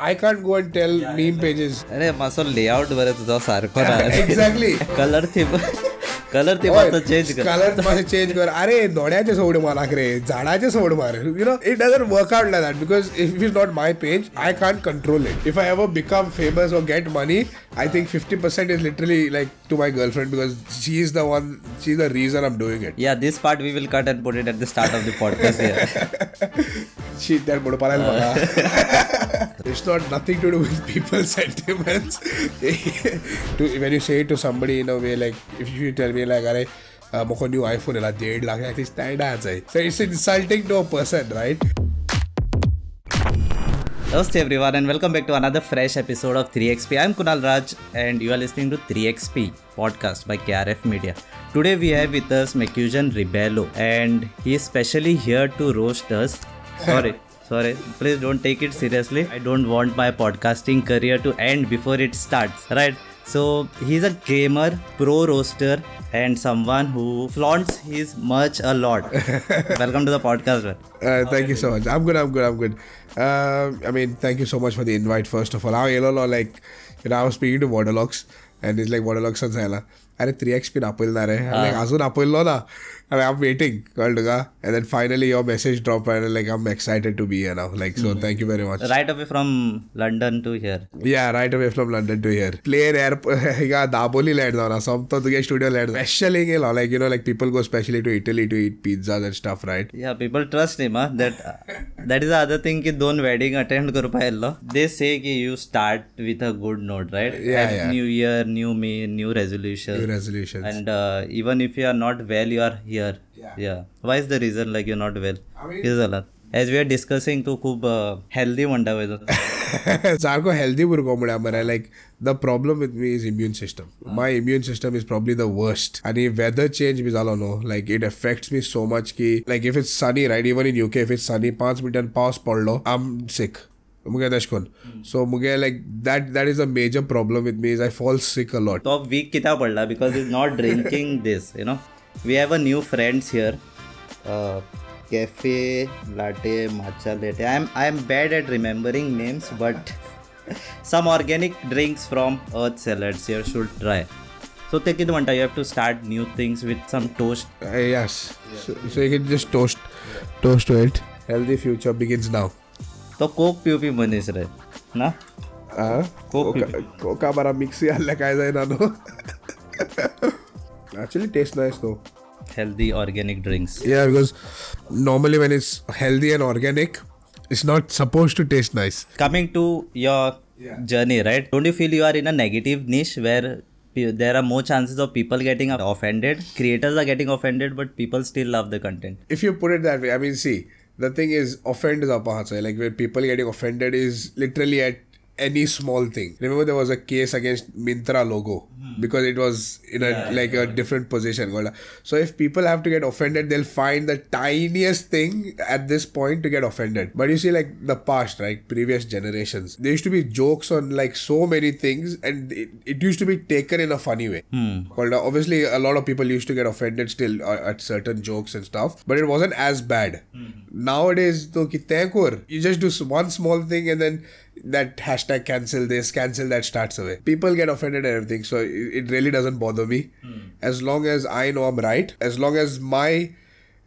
I can't go and tell meme pages अरे मातसो layout बरं तुझा सारको एक्झॅक्टली कलर थीम कलर ते माझा चेंज कर. कलर माझा चेंज कर. अरे दोड्याचे सोड मला रे झाडाचे सोड मार. You know it doesn't work out like that because if is not my page I can't control it if I ever become famous or get money I think fifty percent is literally like to my girlfriend because she is the one she is the reason I doing it yeah this part we will cut and put it at the start of the podcast she त्यात बुडपाला it's not nothing to do with people sentiments to when you say to somebody in a way like if you tell realize, uh, new iPhone So it's insulting to a person, right? Namaste everyone and welcome back to another fresh episode of 3XP. I'm Kunal Raj and you are listening to 3XP podcast by KRF Media. Today we have with us Mecusion Ribello and he is specially here to roast us. Sorry. Sorry, please don't take it seriously. I don't want my podcasting career to end before it starts, right? So he's a gamer, pro roaster, and someone who flaunts his merch a lot. welcome to the podcast. man. Uh, thank you so much. I'm good. I'm good. I'm good. Uh, I mean, thank you so much for the invite. First of all, how you know, like, you know, I was speaking to Waterlocks, and he's like, Waterlocks and Saila. अरे three X pin आपयला रे like अजून आपयलो ना I I'm waiting, Kalduga. And then finally your message dropped and like I'm excited to be here now. Like so mm. thank you very much. Right away from London to here. Yeah, right away from London to here. Plane airport Daboli land some to studio land. Especially like you know, like people go especially to Italy to eat pizzas and stuff, right? Yeah, people trust him, huh? That that is the other thing ki don wedding attend karu. They say that you start with a good note, right? Yeah. Yeah. New year, new me, new resolution. New resolutions. And uh, even if you are not well, you are here Yeah. Why is the reason like you're not well? I mean- किती झालं? As we are discussing, तू खूप healthy म्हणता पाहिजे. सारको healthy भुरगो म्हळ्यार मरे like the problem with me is immune system my immune system is probably the worst आनी वेदर चेंज बी जालो न्हू like it affects me so much की like if it's sunny right even in UK if it's sunny पांच मिनटान पावस पडलो I am sick मुगे तशें करून सो मुगे like that that is a major problem with me is I fall sick a lot तो वीक कित्या पडला? Because is not drinking this you know we have a new friends here cafe latte matcha latte I M I am bad eight remembering names but some organic drinks from earth salads your should try सो ते कितें म्हणटा you have to start new things with some toast yes so you can just toast toast to it healthy future begins नाव तो Coke पिवपी मनीस रे ना Coke Coca बरा mixie आहल्या काय जायना न्हू actually tastes nice though. Healthy organic drinks. Yeah, because normally when it's healthy and organic, it's not supposed to taste nice. Coming to your yeah. journey, right? Don't you feel you are in a negative niche where there are more chances of people getting offended? Creators are getting offended, but people still love the content. If you put it that way, I mean, see, the thing is, offend is our Like, where people getting offended is literally at any small thing. Remember there was a case against Myntra logo hmm. because it was in a yeah, like yeah. a different position. So if people have to get offended, they'll find the tiniest thing at this point to get offended. But you see, like the past, right? Previous generations, there used to be jokes on like so many things, and it, it used to be taken in a funny way. Hmm. Obviously, a lot of people used to get offended still uh, at certain jokes and stuff, but it wasn't as bad. Hmm. Nowadays, though, you just do one small thing and then that hashtag cancel this, cancel that starts away. People get offended and everything, so it, it really doesn't bother me. As long as I know I'm right, as long as my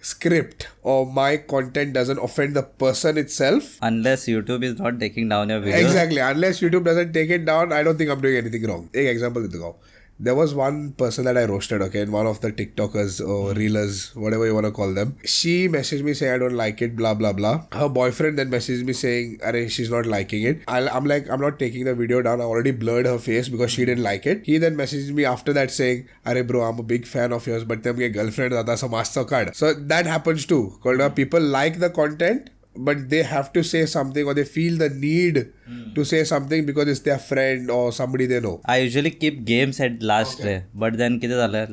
script or my content doesn't offend the person itself. unless youtube is not taking down your videos Exactly. Unless YouTube doesn't take it down, I don't think I'm doing anything wrong. Take example देता हूँ. there was one person that I roasted, okay, and one of the TikTokers or hmm. reelers, whatever you want to call them. She messaged me saying, I don't like it, blah, blah, blah. Her boyfriend then messaged me saying, she's not liking it. i am like, I'm not taking the video down. I already blurred her face because she didn't like it. He then messaged me after that saying, Are bro, I'm a big fan of yours, but then my girlfriend, that's a MasterCard. So that happens too. People like the content, but they have to say something or they feel the need mm. to say something because it's their friend or somebody they know i usually keep games at last okay. then but then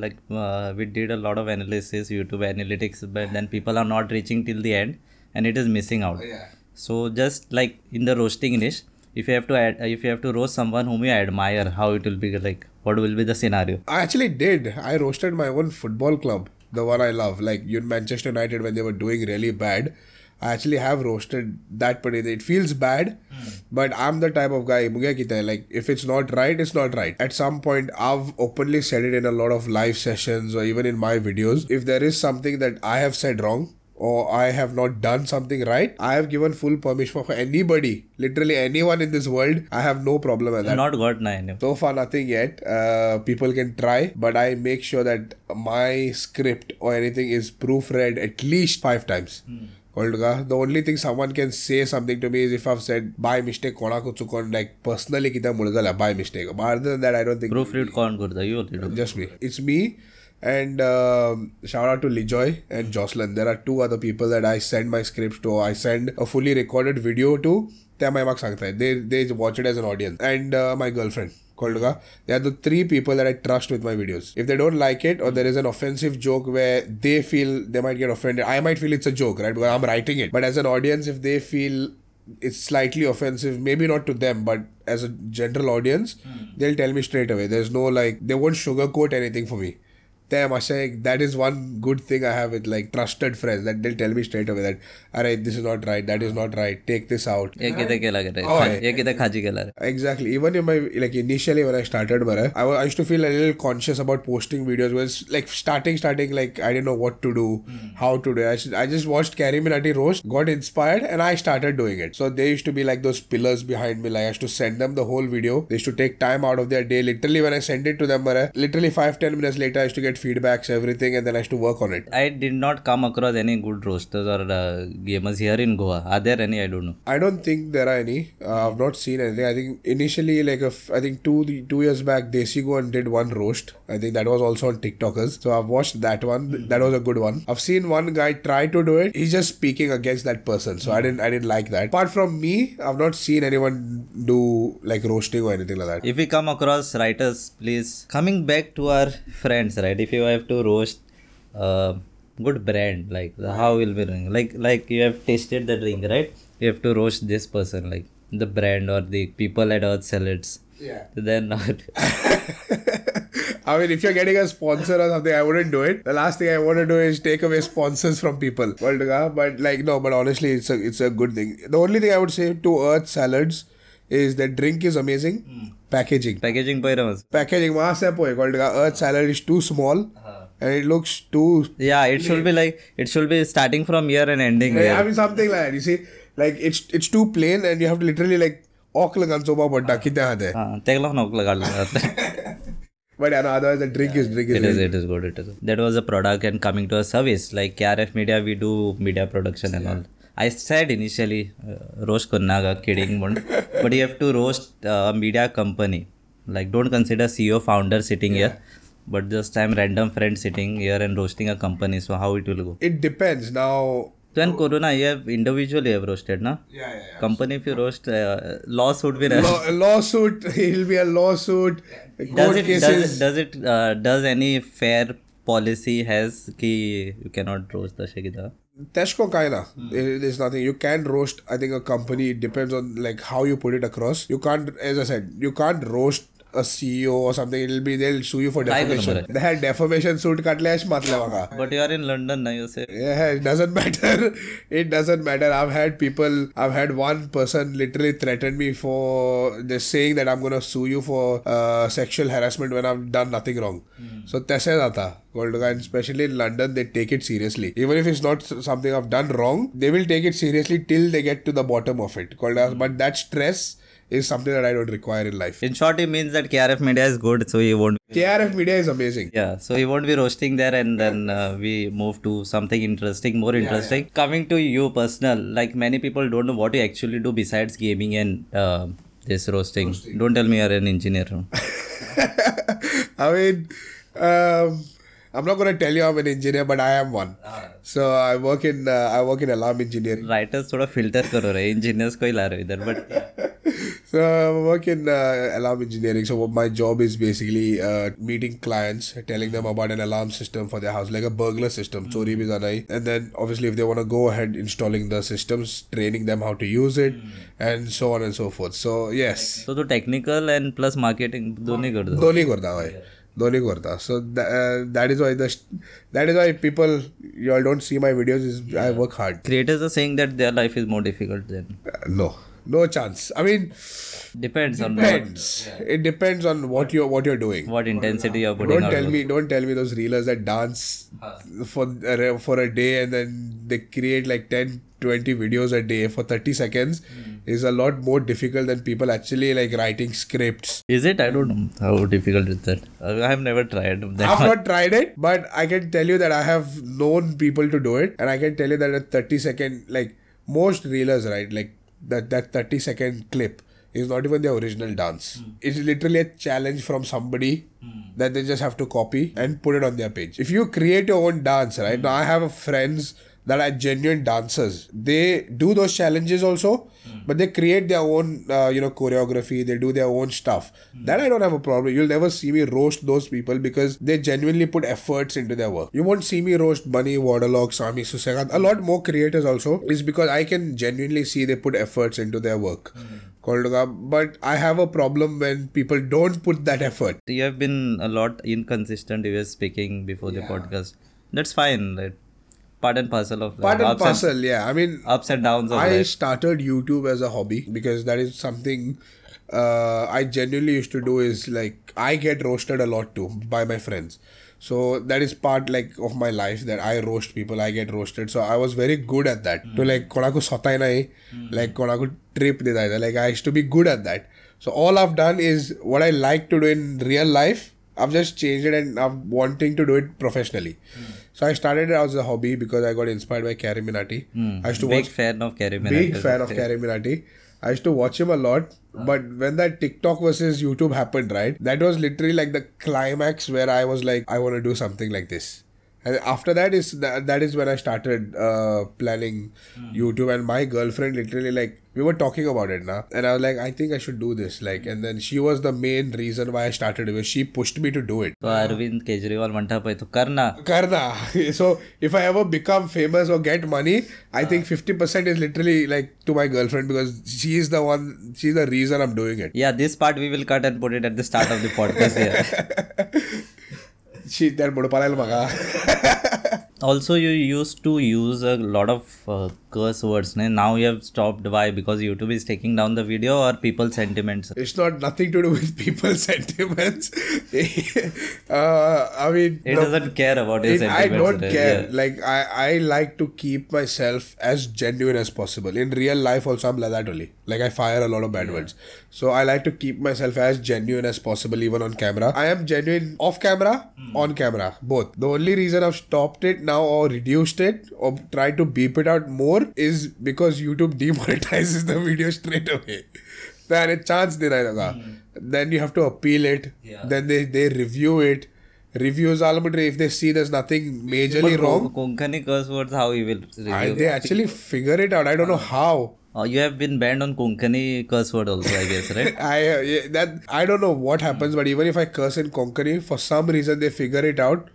like uh, we did a lot of analysis youtube analytics but then people are not reaching till the end and it is missing out oh, yeah. so just like in the roasting dish if you have to add, if you have to roast someone whom you admire how it will be like what will be the scenario i actually did i roasted my own football club the one i love like in manchester united when they were doing really bad I actually have roasted that particular. It feels bad, but I'm the type of guy. मुझे kita hai, Like if it's not right, it's not right. At some point, I've openly said it in a lot of live sessions or even in my videos. If there is something that I have said wrong, or I have not done something right, I have given full permission for anybody, literally anyone in this world. I have no problem with that. Not got nine. So far, nothing yet. Uh, people can try, but I make sure that my script or anything is proofread at least five times. The only thing someone can say something to me is if I've said by mistake कोणाको चुकून like personally कितें म्हणूं जाल्यार by mistake. But other than that, I don't think Proofread कोण करता you only do. just me. It's me. And um shout out to Lijoy and Jocelyn. There are two other people that I send my scripts to. I send a fully recorded video to. त्या मागीर म्हाका सांगताय they they watch it as an audience and uh, my called they are the three people that I trust with my videos. If they don't like it or there is an offensive joke where they feel they might get offended, I might feel it's a joke, right? Because I'm writing it. But as an audience, if they feel it's slightly offensive, maybe not to them, but as a general audience, hmm. they'll tell me straight away. There's no like, they won't sugarcoat anything for me damn saying that is one good thing I have with like trusted friends that they'll tell me straight away that alright, this is not right, that is not right, take this out. Exactly. Even in my like initially when I started but I, I used to feel a little conscious about posting videos was like starting starting like I didn't know what to do, mm. how to do it. I, I just watched Carry Minati roast, got inspired and I started doing it. So they used to be like those pillars behind me. Like I used to send them the whole video. They used to take time out of their day. Literally when I send it to them literally literally five, ten minutes later I used to get feedbacks, everything, and then I used to work on it. I did not come across any good roasters or uh, gamers here in Goa. Are there any? I don't know. I don't think there are any. Uh, I've not seen anything. I think initially, like, a f- I think two two years back, Desi Goan did one roast. I think that was also on TikTokers. So I've watched that one. That was a good one. I've seen one guy try to do it. He's just speaking against that person. So I didn't I didn't like that. Apart from me, I've not seen anyone do like roasting or anything like that. If we come across writers, please coming back to our friends, right? If you have to roast uh, good brand, like how will be doing? Like like you have tasted the drink, right? You have to roast this person, like the brand or the people at Earth Salads. Yeah. Then not. I mean, if you're getting a sponsor or something, I wouldn't do it. The last thing I want to do is take away sponsors from people. But, uh, but like, no, but honestly, it's a, it's a good thing. The only thing I would say to Earth Salads is that drink is amazing. Packaging. Packaging pyramus. Packaging, master boy, called Earth Salad is too small and it looks too. Yeah, it should be like it should be starting from here and ending I here. mean, something like that. You see, like it's it's too plain and you have to literally like. Okla gansoba badda किती हात आहे हाँ, तेगला नोकला काढलं but yeah, no, otherwise the drink is drink is It is, it is good, it is. That was a product and coming to a service. Like KRF Media, we do media production and all. I said initially, uh, roast kunnaga, kidding, but you have to roast uh, a media company. Like, don't consider CEO founder sitting here, but just I'm random friend sitting here and roasting a company. So, how it will go? it depends now Then Corona, you have individually have roasted, na? yeah yeah, yeah. Company, if you roast, uh, lawsuit be. Law, lawsuit it'll be a lawsuit does it cases does, it does it uh, does any fair policy has ki you cannot roast the shekida Teshko kaina. There- There's nothing. You can roast. I think a company. It depends on like how you put it across. You can't, as I said, you can't roast a CEO or something. It'll be they'll sue you for काय करू defamation. बरं? They had defamation suit काटले अश मातले म्हाका. but you are in london now you say Yeah, it doesn't matter. It doesn't matter. I've had people. I've had one person literally threaten me for just saying that I'm gonna sue you for uh, sexual harassment when I've done nothing wrong. So तसे जाता कळलं का? And especially in London, they take it seriously. Even if it's not s- something I've done wrong, they will take it seriously till they get to the bottom of it. कळलं का? But that stress is something that I don't require in life. in short it means that krf media is good so he won't KRF media is amazing. yeah so he won't be roasting there and then uh, we move to something interesting more interesting coming to you personal like many people don't know what you actually do besides gaming and uh, this roasting. don't tell me you're an engineer I mean, um, I'm not gonna tell you I'm an engineer, but I am one. So I work in uh, I work in alarm engineering. Writers थोड़ा filter करो रे engineers को ही ला रहे हो इधर but So I work in uh, alarm engineering. So what my job is basically uh, meeting clients, telling them about an alarm system for their house, like a burglar system. Chori bhi zana hai. And then obviously if they want to go ahead installing the systems, training them how to use it, and so on and so forth. So yes. तो तू technical and plus marketing दोन्ही करतो दोन्ही करता हय दोन्ही करता so that is why the that is why people you all don't see my videos is I work hard Creators are saying that their life is more difficult than. No no chance. I mean, depends, depends. on depends. Yeah. It depends on what you're what you're doing. What intensity you're putting. Don't tell me. Don't tell me those reelers that dance for for a day and then they create like 10, 20 videos a day for 30 seconds mm. is a lot more difficult than people actually like writing scripts. Is it? I don't know how difficult is that. I have never tried. that. I've not tried it, but I can tell you that I have known people to do it, and I can tell you that a 30 second like most reelers, right? Like that that 30 second clip is not even the original dance. Hmm. It's literally a challenge from somebody hmm. that they just have to copy and put it on their page. If you create your own dance, right, hmm. now I have a friends that are genuine dancers. They do those challenges also, hmm. but they create their own, uh, you know, choreography. They do their own stuff. Hmm. That I don't have a problem. You'll never see me roast those people because they genuinely put efforts into their work. You won't see me roast Bunny, Waterlock, Sami Susegat. A lot more creators also is because I can genuinely see they put efforts into their work. Hmm. Kolduga. Uh, but I have a problem when people don't put that effort. You have been a lot inconsistent. You were speaking before the podcast. That's fine. Right? Part and parcel of Part and ups, parcel, yeah. I mean, And, ups and downs of I life. started YouTube as a hobby because that is something uh, I genuinely used to do. Is like I get roasted a lot too by my friends, so that is part like of my life that I roast people. I get roasted, so I was very good at that. To like hmm. konaku sotai nahi, hmm. like konaku trip dida Like I used to be good at that. So all I've done is what I like to do in real life. I've just changed it and I'm wanting to do it professionally. Hmm. So I started it as a hobby because I got inspired by Carry Minati. Hmm. I used to Big watch fan of Carry big fan of Carry Minati. I used to watch him a lot, uh. but when that TikTok versus YouTube happened, right, that was literally like the climax where I was like, I want to do something like this. And after that is that, that is when I started uh, planning hmm. YouTube, and my girlfriend literally like we were talking about it now and i was like i think i should do this. Like and then she was the main reason why i started it she pushed me to do it. So arvind kejriwal manta pai to karna. Karna. So if i ever become famous or get money i think ah. 50% is literally like to my girlfriend because she is the one she's the reason i'm doing it. Yeah this part we will cut and put it at the start of the podcast yeah she that maga. also you used to use a lot of uh, curse words. ne? Now you have stopped. Why? Because YouTube is taking down the video or people's sentiments. It's not nothing to do with people's sentiments. uh, I mean, It the- doesn't care about your it- I sentiments. don't right? care. Yeah. Like I, I like to keep myself as genuine as possible. In real life, also I'm like that only. Like I fire a lot of bad words. So I like to keep myself as genuine as possible, even on camera. I am genuine off camera, on camera, both. The only reason I've stopped it now or reduced it or tried to beep it out more is because YouTube demonetizes the video straight away. Then a chance did Then you have to appeal it. Yeah. Then they, they review it. Reviews ultimately if they see there's nothing majorly wrong, Konkani curse words, how you will review? I, they actually figure it out. I don't know how. Uh, you have been banned on Konkani curse word also, I guess, right? I uh, yeah, that I don't know what happens, but even if I curse in Konkani, for some reason they figure it out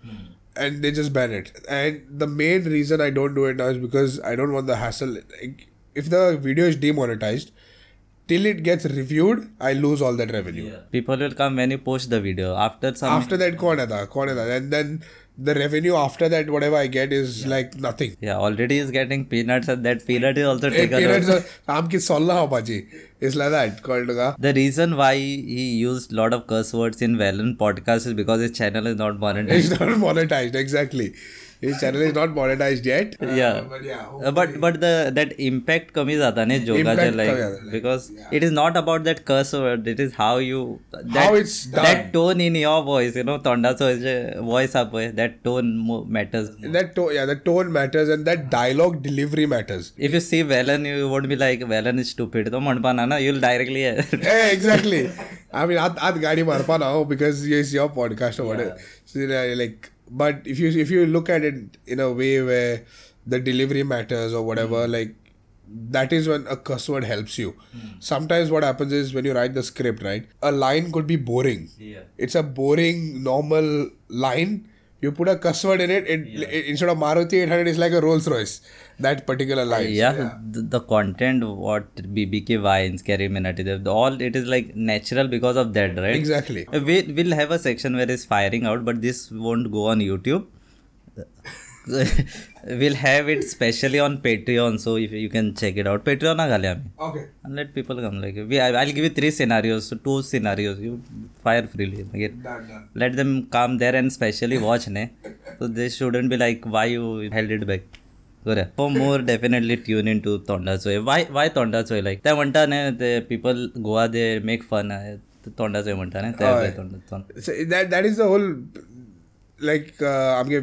and they just ban it. And the main reason I don't do it now is because I don't want the hassle. Like, if the video is demonetized, till it gets reviewed, I lose all that revenue. Yeah. People will come when you post the video. After some after that corner da, corner and then the revenue after that whatever I get is yeah. like nothing. Yeah, already is getting peanuts and that peanut is also taken. Peanuts. It's like that. The reason why he used lot of curse words in Valen podcast is because his channel is not monetized. It's not monetized exactly. His channel is not monetized yet. Uh, yeah. But yeah. Uh, but but the that impact कमी जाता ने जोगा Impact like because it is not about that curse word it is how you that, How it's done. that tone in your voice you know तोंडाचो voice up that tone mo- matters That tone, yeah, the tone matters and that dialogue delivery matters. if you see Valen you won't be like Valen is stupid तो म्हणपा ना ना you'll directly yeah, exactly. I mean, at at गाड़ी मारपा now because it's your podcast or whatever. Yeah. So, like, but if you if you look at it in a way where the delivery matters or whatever, hmm. like that is when a cuss word helps you. Hmm. Sometimes what happens is when you write the script, right, a line could be boring. Yeah. It's a boring normal line. You put a cuss word in it, it, it- instead of Maruti 800, it's like a Rolls Royce. That particular line. yeah, The, the content what bbk vines Carry Minati, the- all it is like natural because of that right Exactly. We will have a section where it's firing out but this won't go on youtube we'll have it specially on patreon so if you can check it out patreon घाले Okay. and let people come like we I- i'll give you three scenarios so two scenarios you fire freely again Done, done. let them come there and specially watch ne so they shouldn't be like why you held it back बरं for more definitely tune into तोंडाचोय why why तोंडाचोय like ते म्हणता ने ते people Goa they make fun तोंडाचोय म्हणता ने ते तोंड So that that is the whole like uh, आमगे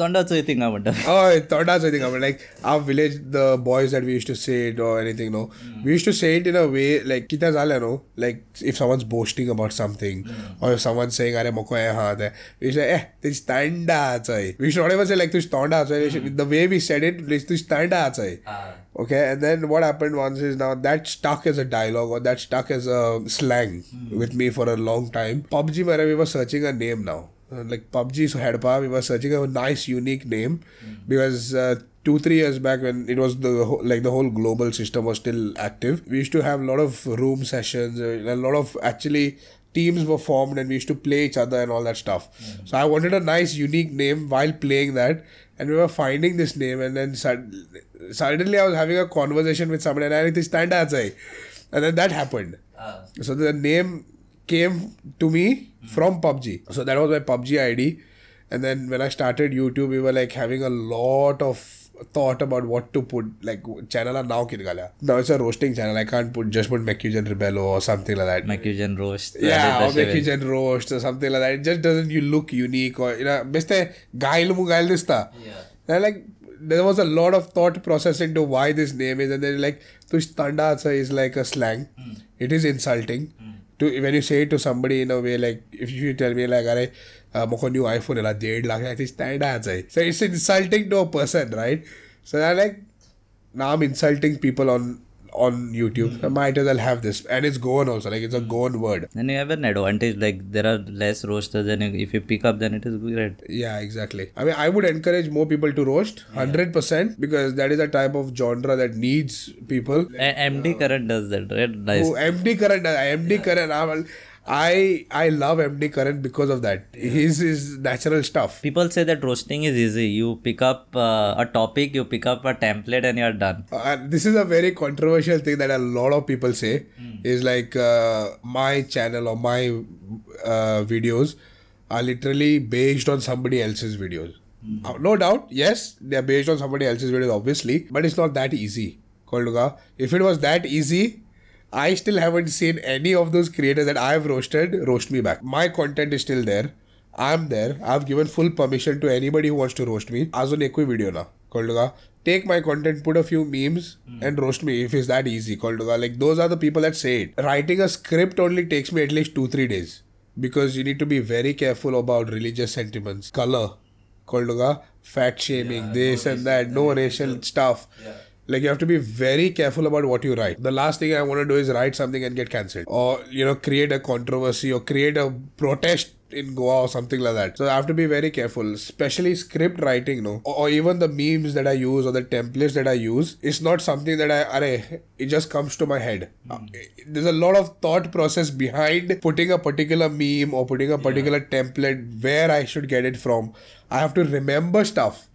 Tonda's a thing I wonder. Oh, Tonda's a thing. I mean, like our village, the boys that we used to say it or anything, no, hmm. we used to say it in a way like kita zala, no, like if someone's boasting about something hmm. or if someone's saying "Arey moko hai haan hai," we say "Eh, this Tonda hai." We should not even say like "this Tonda hai." Mm. The way we said it, like "this Tonda hai." Ah. Okay, and then what happened once is now that stuck as a dialogue or that stuck as a slang hmm. with me for a long time. PUBG, where we were searching a name now. Uh, like PUBG so Hedpa, we were searching a nice, unique name. Because uh, two, three years back when it was the whole, like the whole global system was still active, we used to have a lot of room sessions, uh, a lot of actually teams were formed and we used to play each other and all that stuff. So I wanted a nice, unique name while playing that, and we were finding this name, and then sud- suddenly I was having a conversation with somebody, and I think stand outside, and then that happened. So the name came to me from PUBG. So that was my PUBG ID. And then when I started YouTube, we were like having a lot of thought about what to put. Like channel are now kid gala. Now it's a roasting channel. I can't put just put Mecugen Rebello or something like that. Mecugen roast yeah, or Mecugen roast or something like that. It just doesn't you look unique or you know. Beste gail mu gail dista. Yeah. And like there was a lot of thought process into why this name is, and then like to standa is like a slang. Hmm. It is insulting. Hmm To when you say it to somebody in a way like if you tell me like अरे uh, मुझको new iPhone है डेढ़ लाख है stand आ जाए so it's insulting to a person right so I like now I'm insulting people on on YouTube I might as well have this. And it's gone also like it's a gone word. Then you have an advantage like there are less roasters and if you pick up then it is great. Yeah, exactly. I mean, I would encourage more people to roast, hundred percent, because that is a type of genre that needs people. A- MD Karan does that right? Nice. Oh, MD Karan, MD Karan. I, will- I I love MD Current because of that. His is natural stuff. people say that roasting is easy you pick up uh, a topic you pick up a template and you're done Uh, and this is a very controversial thing that a lot of people say is like uh, my channel or my uh, videos are literally based on somebody else's videos. Uh, no doubt, yes, they are based on somebody else's videos, obviously, but it's not that easy. Kolduga. If it was that easy, I still haven't seen any of those creators that I've roasted roast me back. My content is still there. I'm there. I've given full permission to anybody who wants to roast me. As Azun ekoi video na. Kolduga. Take my content, put a few memes, hmm. and roast me if it's that easy. Kolduga. Like those are the people that say it. Writing a script only takes me at least two, three days. Because you need to be very careful about religious sentiments, color, Kolduga, fat shaming, this and that, no racial stuff. Like you have to be very careful about what you write. The last thing I want to do is write something and get cancelled, or you know, create a controversy or create a protest in Goa or something like that. So I have to be very careful, especially script writing, no, or, or even the memes that I use or the templates that I use. It's not something that I, arre, it just comes to my head. Uh, There's a lot of thought process behind putting a particular meme or putting a particular template where I should get it from. I have to remember stuff.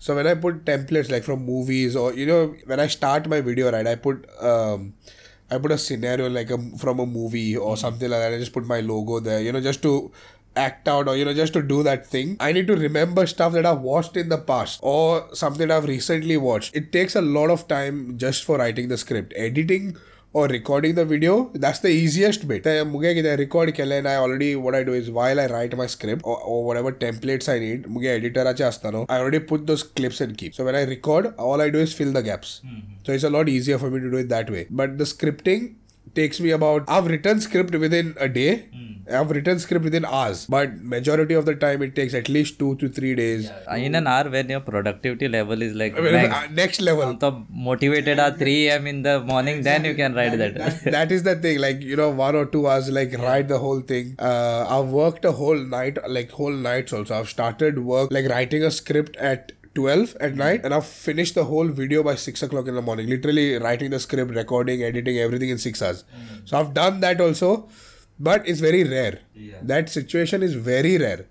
So when I put templates like from movies or you know when I start my video right, I put um, I put a scenario like a, from a movie or something like that. I just put my logo there, you know, just to act out or you know just to do that thing. I need to remember stuff that I've watched in the past or something I've recently watched. It takes a lot of time just for writing the script. Editing or recording the video that's the easiest bit ते मुगे कितें record केलें and I already what I do is while I write my script or, or whatever templates I need मुगे एडिटराचे आसता न्हू I already put those clips and keep so when I record all I do is fill the gaps so it's a lot easier for me to do it that way but the scripting takes me about I've written script within a day I've written script within hours, but majority of the time it takes at least two to three days. In an hour when your productivity level is like I mean, max, uh, next level. so motivated at 3 a.m. in the morning, then you can write that. that, that is the thing like you know one or two hours like write the whole thing uh, i've worked a whole night like whole nights also i've started work like writing a script at 12 at night and i've finished the whole video by 6 o'clock in the morning literally writing the script recording editing everything in 6 hours. So i've done that also but it's very rare. That situation is very rare.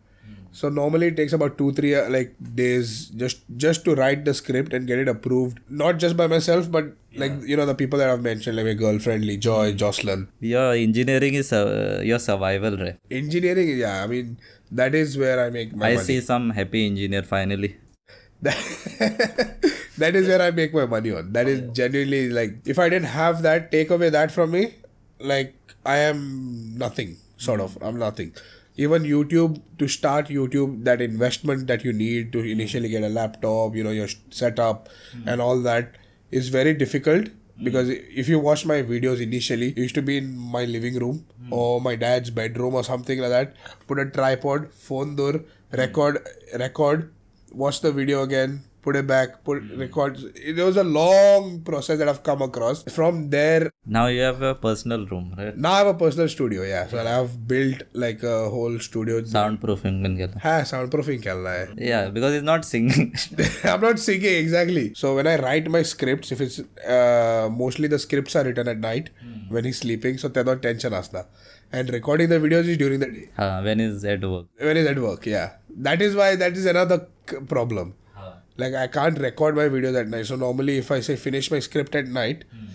So normally it takes about two three uh, like days just just to write the script and get it approved. Not just by myself but like you know the people that i've mentioned like my girlfriend lee joy jocelyn. Your engineering is uh, your survival, right? engineering yeah i mean that is where i make my I money. see some happy engineer finally. that, is where i make my money on. That is oh. genuinely like if i didn't have that take away that from me like i am nothing sort of. I'm nothing. Even youtube to start youtube that investment that you need to initially get a laptop you know your setup hmm. and all that is very difficult hmm. because if you watch my videos initially it used to be in my living room hmm. or my dad's bedroom or something like that. Put a tripod phone door record record watch the video again put it back put record it was a long process that i've come across from there Now you have a personal room, right? now i have a personal studio yeah so i've built like a whole studio Soundproofing बन गया था. हाँ soundproofing करना है Yeah, because it's not singing. I'm not singing exactly. So when I write my scripts, if it's uh, mostly the scripts are written at night when he's sleeping, so there's no tension asna. And recording the videos is during the day हाँ, when is at work. when he's at work. Yeah, that is why that is another c- problem. Like I can't record my videos at night. So normally, if I say finish my script at night. Hmm.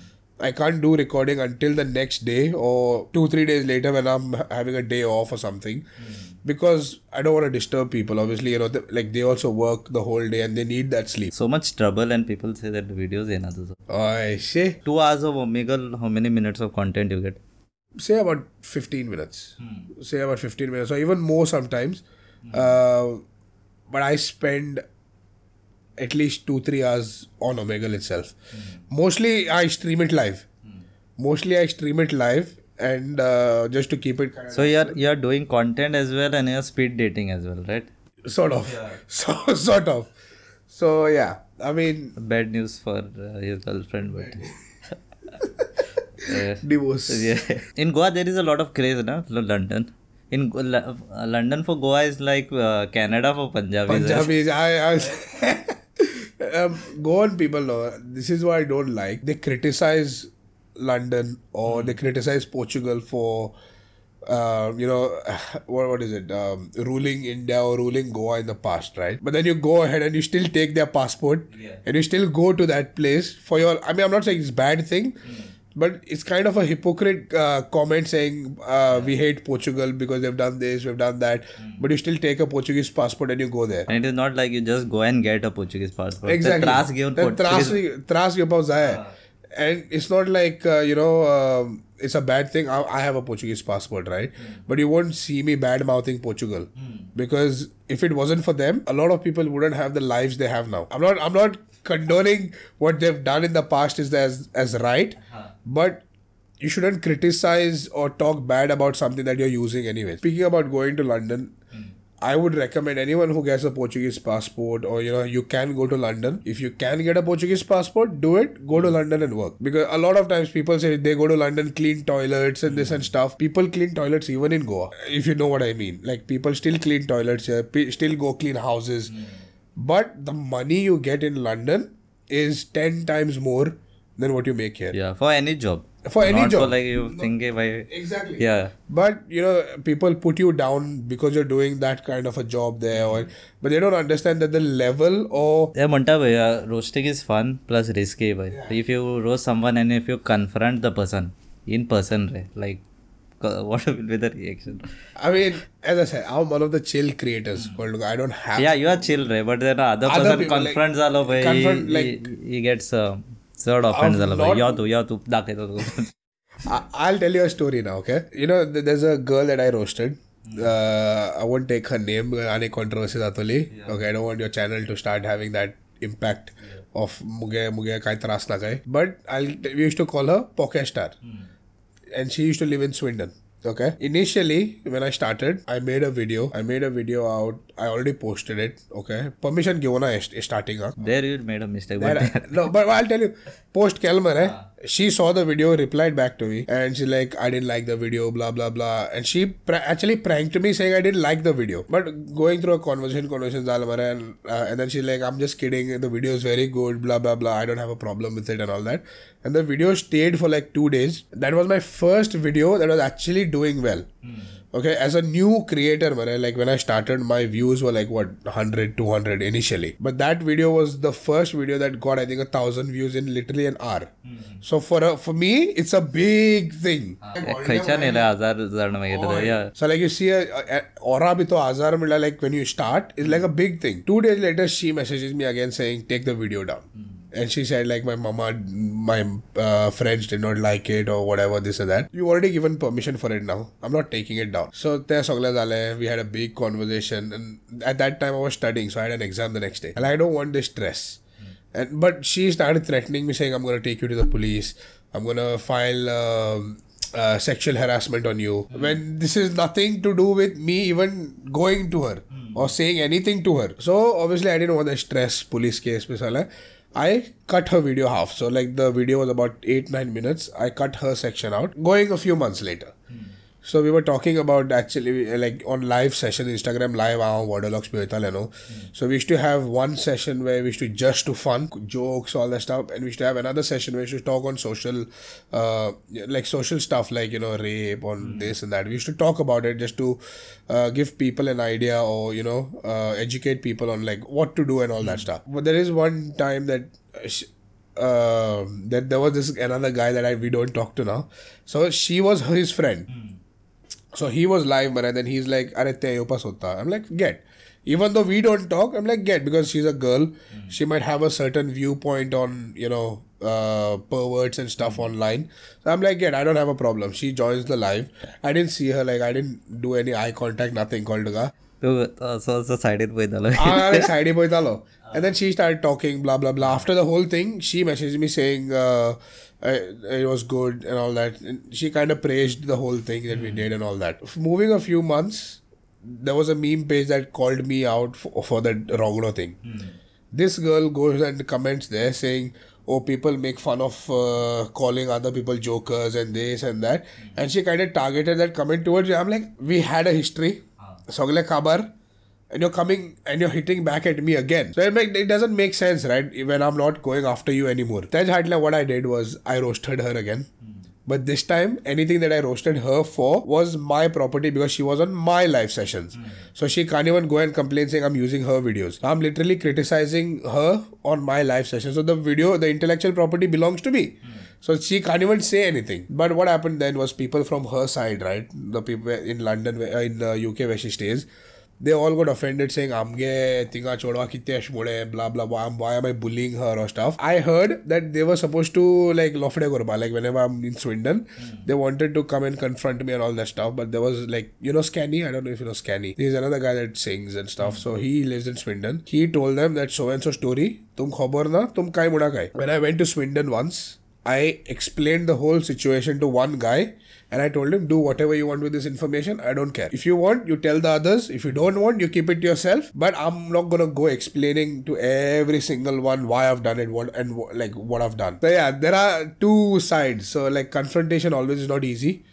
I can't do recording until the next day or two, three days later when I'm having a day off or something hmm. because I don't want to disturb people. Obviously, you know, th- like they also work the whole day and they need that sleep. So much trouble and people say that videos are another. Oh, I say, Two hours of Omegle, how many minutes of content you get? Say about 15 minutes. Say about 15 minutes or even more sometimes. Uh, but I spend at least two, three hours on Omegle itself. Mostly I stream it live. Mostly I stream it live and uh, just to keep it kind So you're you're doing content as well and you're speed dating as well, right? sort of. So, sort of. So, yeah. I mean, Bad news for uh, his girlfriend, but divorce. yeah. In Goa, there is a lot of craze, na? London. In uh, London for Goa is like uh, Canada for Punjabis. Punjabis, I, I um, Goan people know this is what I don't like. They criticize London or they criticize Portugal for, uh, you know, what what is it? Um, ruling India or ruling Goa in the past, right? But then you go ahead and you still take their passport and you still go to that place for your. I mean, I'm not saying it's bad thing but it's kind of a hypocrite uh, comment saying uh, we hate Portugal because they've done this, we've done that, mm. but you still take a Portuguese passport and you go there. And it is not like you just go and get a Portuguese passport. Exactly. Tras ke given jaya. And it's not like, uh, you know, um, it's a bad thing. I, I, have a Portuguese passport, right? Mm. But you won't see me bad mouthing Portugal mm. because if it wasn't for them, a lot of people wouldn't have the lives they have now. I'm not, I'm not condoning what they've done in the past is as, as right. Uh-huh but you shouldn't criticize or talk bad about something that you're using anyway. Speaking about going to London, hmm. I would recommend anyone who gets a Portuguese passport or you know you can go to London. If you can get a Portuguese passport, do it. Go to hmm. London and work because a lot of times people say they go to London, clean toilets and this hmm. and stuff. People clean toilets even in Goa, if you know what I mean. Like people still clean toilets here, pe- still go clean houses, but the money you get in London is ten times more than what you make here. Yeah, for any job. For any Not job. For like you no, think by exactly. Yeah. But you know, people put you down because you're doing that kind of a job there, or mm-hmm. but they don't understand that the level or yeah, Manta bhaiya, roasting is fun plus risky. Bhai. Yeah. If you roast someone and if you confront the person in person, like what will be the reaction? I mean, as I said, I'm one of the chill creators. Mm. I don't have. Yeah, you are chill, right? But then other, other person confronts like, all of confront, he, like, he, he gets. Um, sort of offends आलो भाई. not- या तू या तू दाखवतो तू. I, I'll tell you a story now. Okay, you know, th- there's a girl that I roasted. Uh, I won't take her name. Any controversy atoli. Okay, I don't want your channel to start having that impact of muge muge kai tras na kai. But I'll we used to call her Poké Star, and she used to live in Swindon. Okay. Initially, when I started, I made a video. I made a video out. I already posted it. Okay. Permission given starting. Huh? There you made a mistake. But no, but I'll tell you. Post Kelmer, eh? She saw the video, replied back to me, and she's like, "I didn't like the video, blah blah blah." And she pra- actually pranked me saying I didn't like the video. But going through a conversation, conversation, and uh, and then she's like, "I'm just kidding. The video is very good, blah blah blah. I don't have a problem with it and all that." And the video stayed for like two days. That was my first video that was actually doing well okay as a new creator man, like when i started my views were like what 100 200 initially. But that video was the first video that got i think a thousand views in literally an hour. Mm-hmm. so for a, for me it's a big thing. Ah. Oh, so like you see a, a aura to azar mila like when you start it's like a big thing. Two days later she messages me again saying take the video down. Mm-hmm and she said like my mama my uh, friends did not like it or whatever this or that. You already given permission for it now. I'm not taking it down. So there zale we had a big conversation. And at that time i was studying so i had an exam the next day. And i don't want this stress. Hmm. And but she started threatening me saying i'm going to take you to the police. I'm going to file um, uh, sexual harassment on you. Mm. when this is nothing to do with me even going to her mm. or saying anything to her. So obviously i didn't want the stress police case I cut her video half. So like the video was about eight nine minutes. I cut her section out. Going a few months later. Hmm. So we were talking about actually like on live session, Instagram live, our Waterlocks Pyota Leno. So we used to have one session where we used to just do fun, jokes, all that stuff, and we used to have another session where we used to talk on social, uh, like social stuff like you know rape on mm. this and that. We used to talk about it just to uh, give people an idea or you know uh, educate people on like what to do and all mm. that hmm. stuff. But there is one time that. Sh- uh, that there was this another guy that I we don't talk to now. So she was his friend. Mm so he was live, but then he's like, Are Sota? I'm like, Get. Even though we don't talk, I'm like, Get, because she's a girl. Mm. She might have a certain viewpoint on, you know, uh, perverts and stuff hmm. online. So I'm like, Get, I don't have a problem. She joins the live. I didn't see her, like, I didn't do any eye contact, nothing called her. So, so side And then she started talking, blah, blah, blah. After the whole thing, she messaged me saying, uh, it was good and all that. And she kind of praised the whole thing that we hmm. did and all that. Moving a few months, there was a meme page that called me out for, for that Rogno thing. Hmm. This girl goes and comments there saying, "Oh, people make fun of uh, calling other people jokers and this and that," hmm. and she kind of targeted that comment towards me. I'm like, we had a history. Ah. Sogle khabar and you're coming and you're hitting back at me again. So it, make, it doesn't make sense, right? When I'm not going after you anymore. Tej Hatla, what I did was I roasted her again. Hmm. But this time, anything that I roasted her for was my property because she was on my live sessions. Hmm. So she can't even go and complain saying I'm using her videos. I'm literally criticizing her on my live session. So the video, the intellectual property belongs to me. Hmm. So she can't even say anything. But what happened then was people from her side, right? The people in London, in the UK where she stays, they all got offended saying Amge Tinga Chodwa kitne ashmode blah blah blah why am I bullying her or stuff. I heard that they were supposed to like lofde gorba like whenever I'm in Swindon mm. they wanted to come and confront me and all that stuff but there was like you know Scanny I don't know if you know Scanny he's another guy that sings and stuff mm. so he lives in Swindon he told them that so and so story tum khobar na tum kai muda kai when I went to Swindon once I explained the whole situation to one guy and I told him, do whatever you want with this information. I don't care. If you want, you tell the others. If you don't want, you keep it to yourself. But I'm not gonna go explaining to every single one why I've done it, what and like what I've done. So yeah, there are two sides. So like confrontation always is not easy,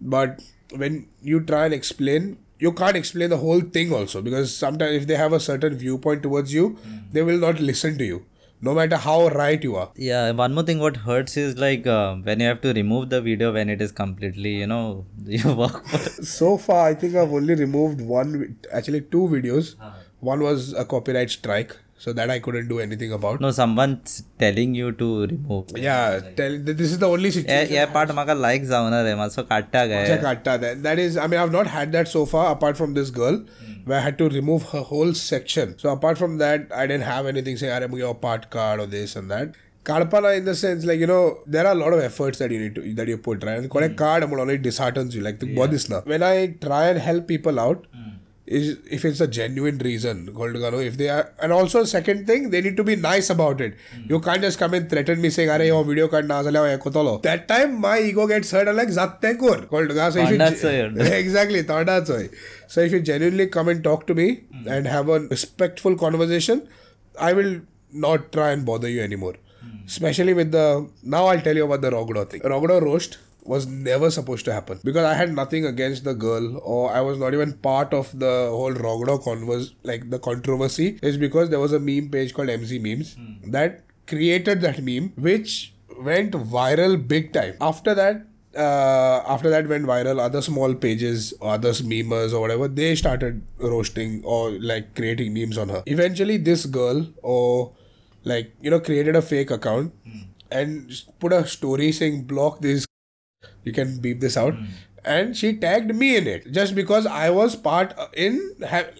but when you try and explain. You can't explain the whole thing also because sometimes if they have a certain viewpoint towards you, mm. they will not listen to you, no matter how right you are. Yeah, one more thing what hurts is like uh, when you have to remove the video when it is completely, you know, you work So far, I think I've only removed one, actually two videos. One was a copyright strike, so that I couldn't do anything about. No, someone's telling you to remove. Yeah, tell, this is the only situation. Yeah, part of like zauna re, so katta gaya. katta that is, I mean, I've not had that so far apart from this girl hmm. where I had to remove her whole section. So apart from that, I didn't have anything saying, I'm your part card or this and that. Karpana in the sense like you know there are a lot of efforts that you need to that you put right and correct mm. card I'm only disheartens you like the yeah. when I try and help people out mm is if it's a genuine reason called Gano. If they are, and also second thing, they need to be nice about it. You can't just come and threaten me saying, "Are your video card na That time my ego gets hurt. I'm like, "Zattekur." Called Gano. So if you, exactly, So if you genuinely come and talk to me and have a respectful conversation, I will not try and bother you anymore. Especially with the now, I'll tell you about the Rogdo thing. Rogdo roast was never supposed to happen because I had nothing against the girl or I was not even part of the whole Rogdo converse like the controversy is because there was a meme page called MZ Memes mm. that created that meme which went viral big time. After that, uh, after that went viral, other small pages, other memers or whatever, they started roasting or like creating memes on her. Eventually, this girl or like you know created a fake account mm. and put a story saying block this you can beep this out. Mm. And she tagged me in it just because I was part in.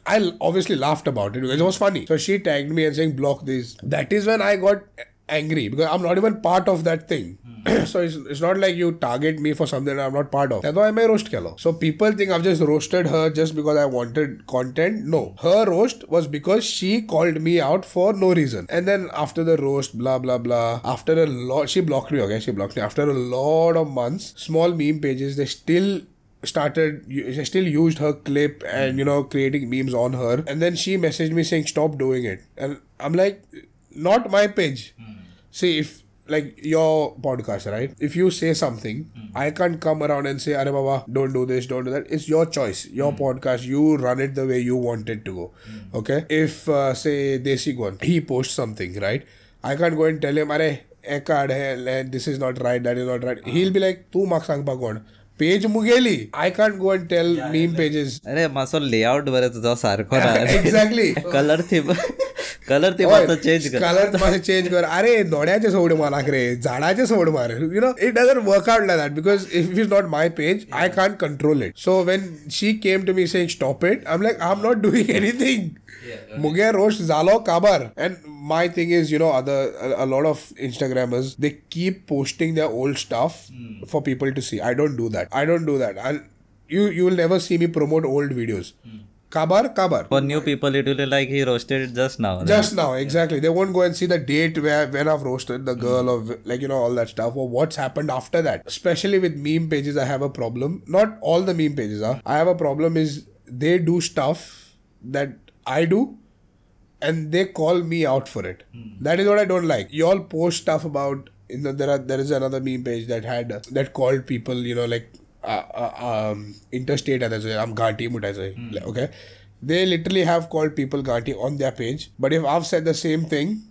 I obviously laughed about it because it was funny. So she tagged me and saying block this. That is when I got angry because I'm not even part of that thing. So it's, it's not like you target me for something I'm not part of. That's why I may roast Kello. So people think I've just roasted her just because I wanted content. No. Her roast was because she called me out for no reason. And then after the roast, blah blah blah. After a lot she blocked me, okay? She blocked me. After a lot of months, small meme pages, they still started she still used her clip and you know creating memes on her and then she messaged me saying stop doing it and i'm like not my page mm see if like your podcast, right? If you say something, mm. I can't come around and say, Are Baba, don't do this, don't do that. It's your choice, your mm. podcast. You run it the way you want it to go. Mm. Okay? If, uh, say, Desi Gwan, he posts something, right? I can't go and tell him, Are, a card hai, this is not right, that is not right. He'll be like, Tu mak sang bagwan. Page Mungeli. I can't go and tell meme pages अरे मासो layout बरे तुझा सारखो ना exactly colour थी colour ते मात्र change कर. कलर मात्र चेंज कर. अरे दोड्याचे सोड माराक रे झाडाचे सोड मार. You know it doesn't work out like that because if is not my page I can't control it so when she came to me saying stop it I am like I am not doing anything Yeah, Mugair Rosh, Zalo Kabar. And my thing is, you know, other a, a lot of Instagrammers, they keep posting their old stuff mm. for people to see. I don't do that. I don't do that. And you you will never see me promote old videos. Mm. Kabar, Kabar. For new people, it will be like he roasted just now. Right? Just now, exactly. Yeah. They won't go and see the date where when I've roasted the hmm. girl mm. or like you know all that stuff or what's happened after that. Especially with meme pages, I have a problem. Not all the meme pages are. I have a problem is they do stuff that I do, and they call me out for it. Mm. That is what I don't like. Y'all post stuff about you know there are there is another meme page that had uh, that called people you know like uh, uh, um, interstate I'm Ghanti hmm. okay. They literally have called people Ghanti on their page. But if I've said the same thing,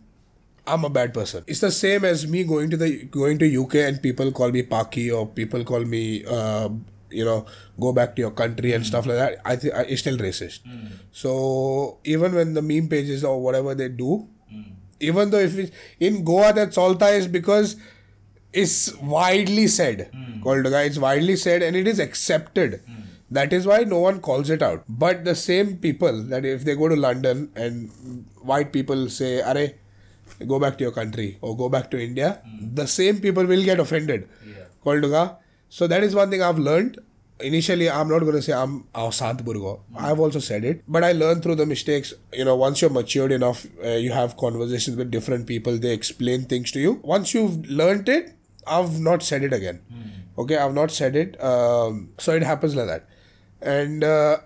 I'm a bad person. It's the same as me going to the going to UK and people call me Paki or people call me uh, you know go back to your country and mm. stuff like that. I think it's still racist. Mm. So even when the meme pages or whatever they do, mm. even though if it's in Goa that Solta is because it's widely said. Mm. Goldaga is widely said and it is accepted. Mm. That is why no one calls it out. But the same people that if they go to London and white people say, Are, go back to your country or go back to India, mm. the same people will get offended. Yeah. So that is one thing I've learned. Initially, I'm not going to say I'm a Sant Burgo. Mm. I've also said it, but I learned through the mistakes. You know, once you're matured enough, uh, you have conversations with different people. They explain things to you. Once you've learned it, I've not said it again. Mm. Okay, I've not said it. Um, so it happens like that. And uh,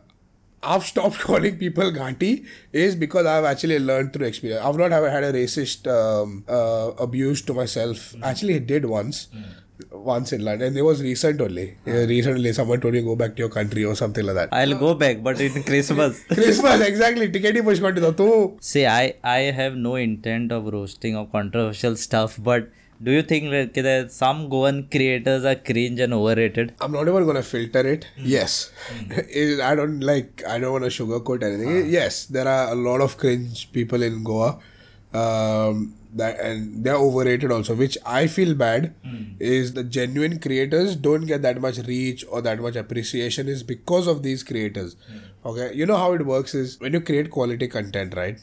I've stopped calling people Ghanti is because I've actually learned through experience. I've not ever had a racist um, uh, abuse to myself. Mm. Actually, it did once. Mm. Once in London, and it was recent only. Uh, recently, someone told me go back to your country or something like that. I'll go back, but in Christmas. Christmas, exactly. Ticket push to See, I I have no intent of roasting or controversial stuff, but do you think that some Goan creators are cringe and overrated? I'm not even gonna filter it. Mm. Yes, mm. I don't like. I don't want to sugarcoat anything. Uh. Yes, there are a lot of cringe people in Goa. Um, that and they're overrated also which i feel bad mm. is the genuine creators don't get that much reach or that much appreciation is because of these creators mm. okay you know how it works is when you create quality content right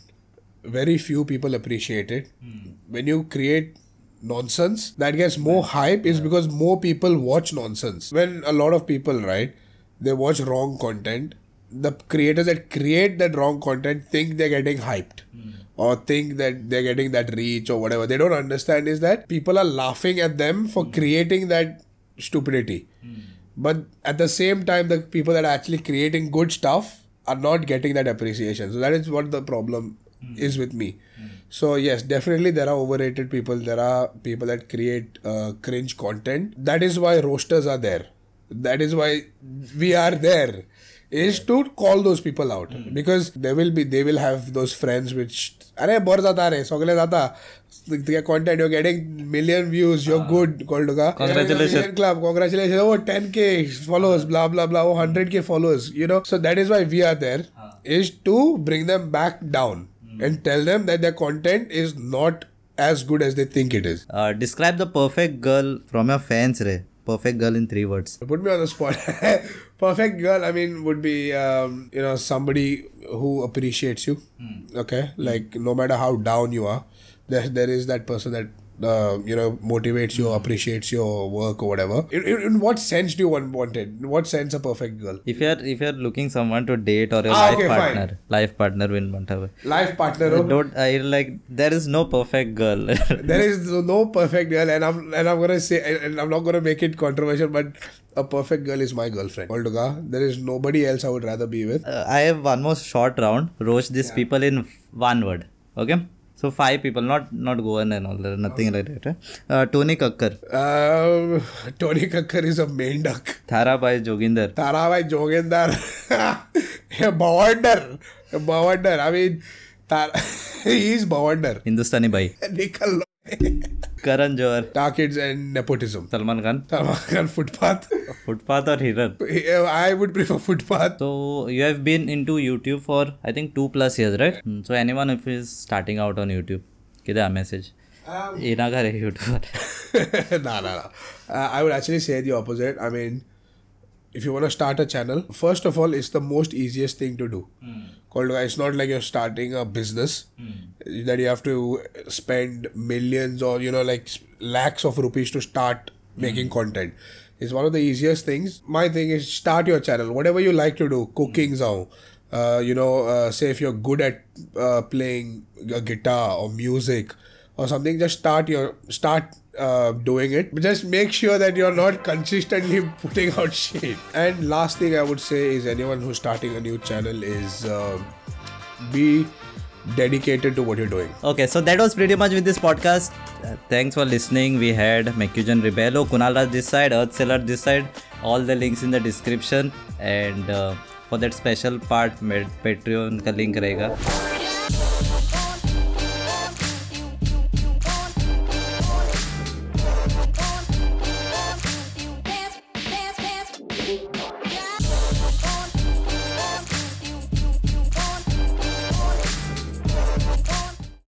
very few people appreciate it mm. when you create nonsense that gets more hype is because more people watch nonsense. When a lot of people, right, they watch wrong content the creators that create that wrong content think they're getting hyped hmm. or think that they're getting that reach or whatever. They don't understand is that people are laughing at them for hmm. creating that stupidity. Hmm. But at the same time, the people that are actually creating good stuff are not getting that appreciation. So that is what the problem is with me. So yes, definitely there are overrated people. There are people that create uh, cringe content. That is why roasters are there. That is why we are there Is to call those people out because they will be they will have those friends which अरे बरं जाता रे सगळे जाता तुगे content you're getting million views you're good कळलं का Congratulations. Million club congratulations oh 10k followers blah blah blah oh 100k followers you know so that is why we are there is to bring them back down and tell them that their content is not as good as they think it is Uh, describe the perfect girl from your fans, Ray. Perfect girl in three words. put me on the spot perfect girl i mean would be um, you know somebody who appreciates you okay? Like no matter how down you are there, there is that person that uh, you know motivates you appreciates your work or whatever in, in, what sense do you want, want it in what sense a perfect girl If you're if you're looking someone to date or your Ah, life okay, fine. partner, life partner will have. life partner oh. Don't I like there is no perfect girl. there is no perfect girl and i'm and i'm gonna say and i'm not gonna make it controversial but a perfect girl is my girlfriend Olga. there is nobody else i would rather be with Uh, I have one more short round. Roast these people in one word. Okay. So five people, not not Goan and all that, nothing okay. like that. Uh, Tony Kakkar, uh, tony kakkar is a main duck Tharabai Joginder, Tharabhai Joginder. a Tarabai A बवंडर I mean, mean he is bawandar Hindustani Bhai, निकल Karan Johar. Targets and nepotism Salman Khan. Salman Khan footpath. Footpath और हिरन। I would prefer footpath. तो you have been in to YouTube for I think two plus years right so any one if is starting out on YouTube YouTube give a message? Um, ना ना ना I would actually say the opposite I mean if you want to start a channel, first of all, it's the most easiest thing to do. Called, it's not like you're starting a business that you have to spend millions or you know like lakhs of rupees to start making content. It's one of the easiest things. My thing is start your channel, whatever you like to do, cooking, mm. uh, you know, uh, say if you're good at uh, playing a guitar or music or something, just start your start uh, doing it. But just make sure that you're not consistently putting out shit. And last thing I would say is anyone who's starting a new channel is uh, be dedicated to what you're doing. Okay, so that was pretty much with this podcast. Uh, thanks for listening. We had Mecujan Rebello, Kunal Raj this side, Earth Seller this side. All the links in the description. And uh, for that special part, Patreon का link रहेगा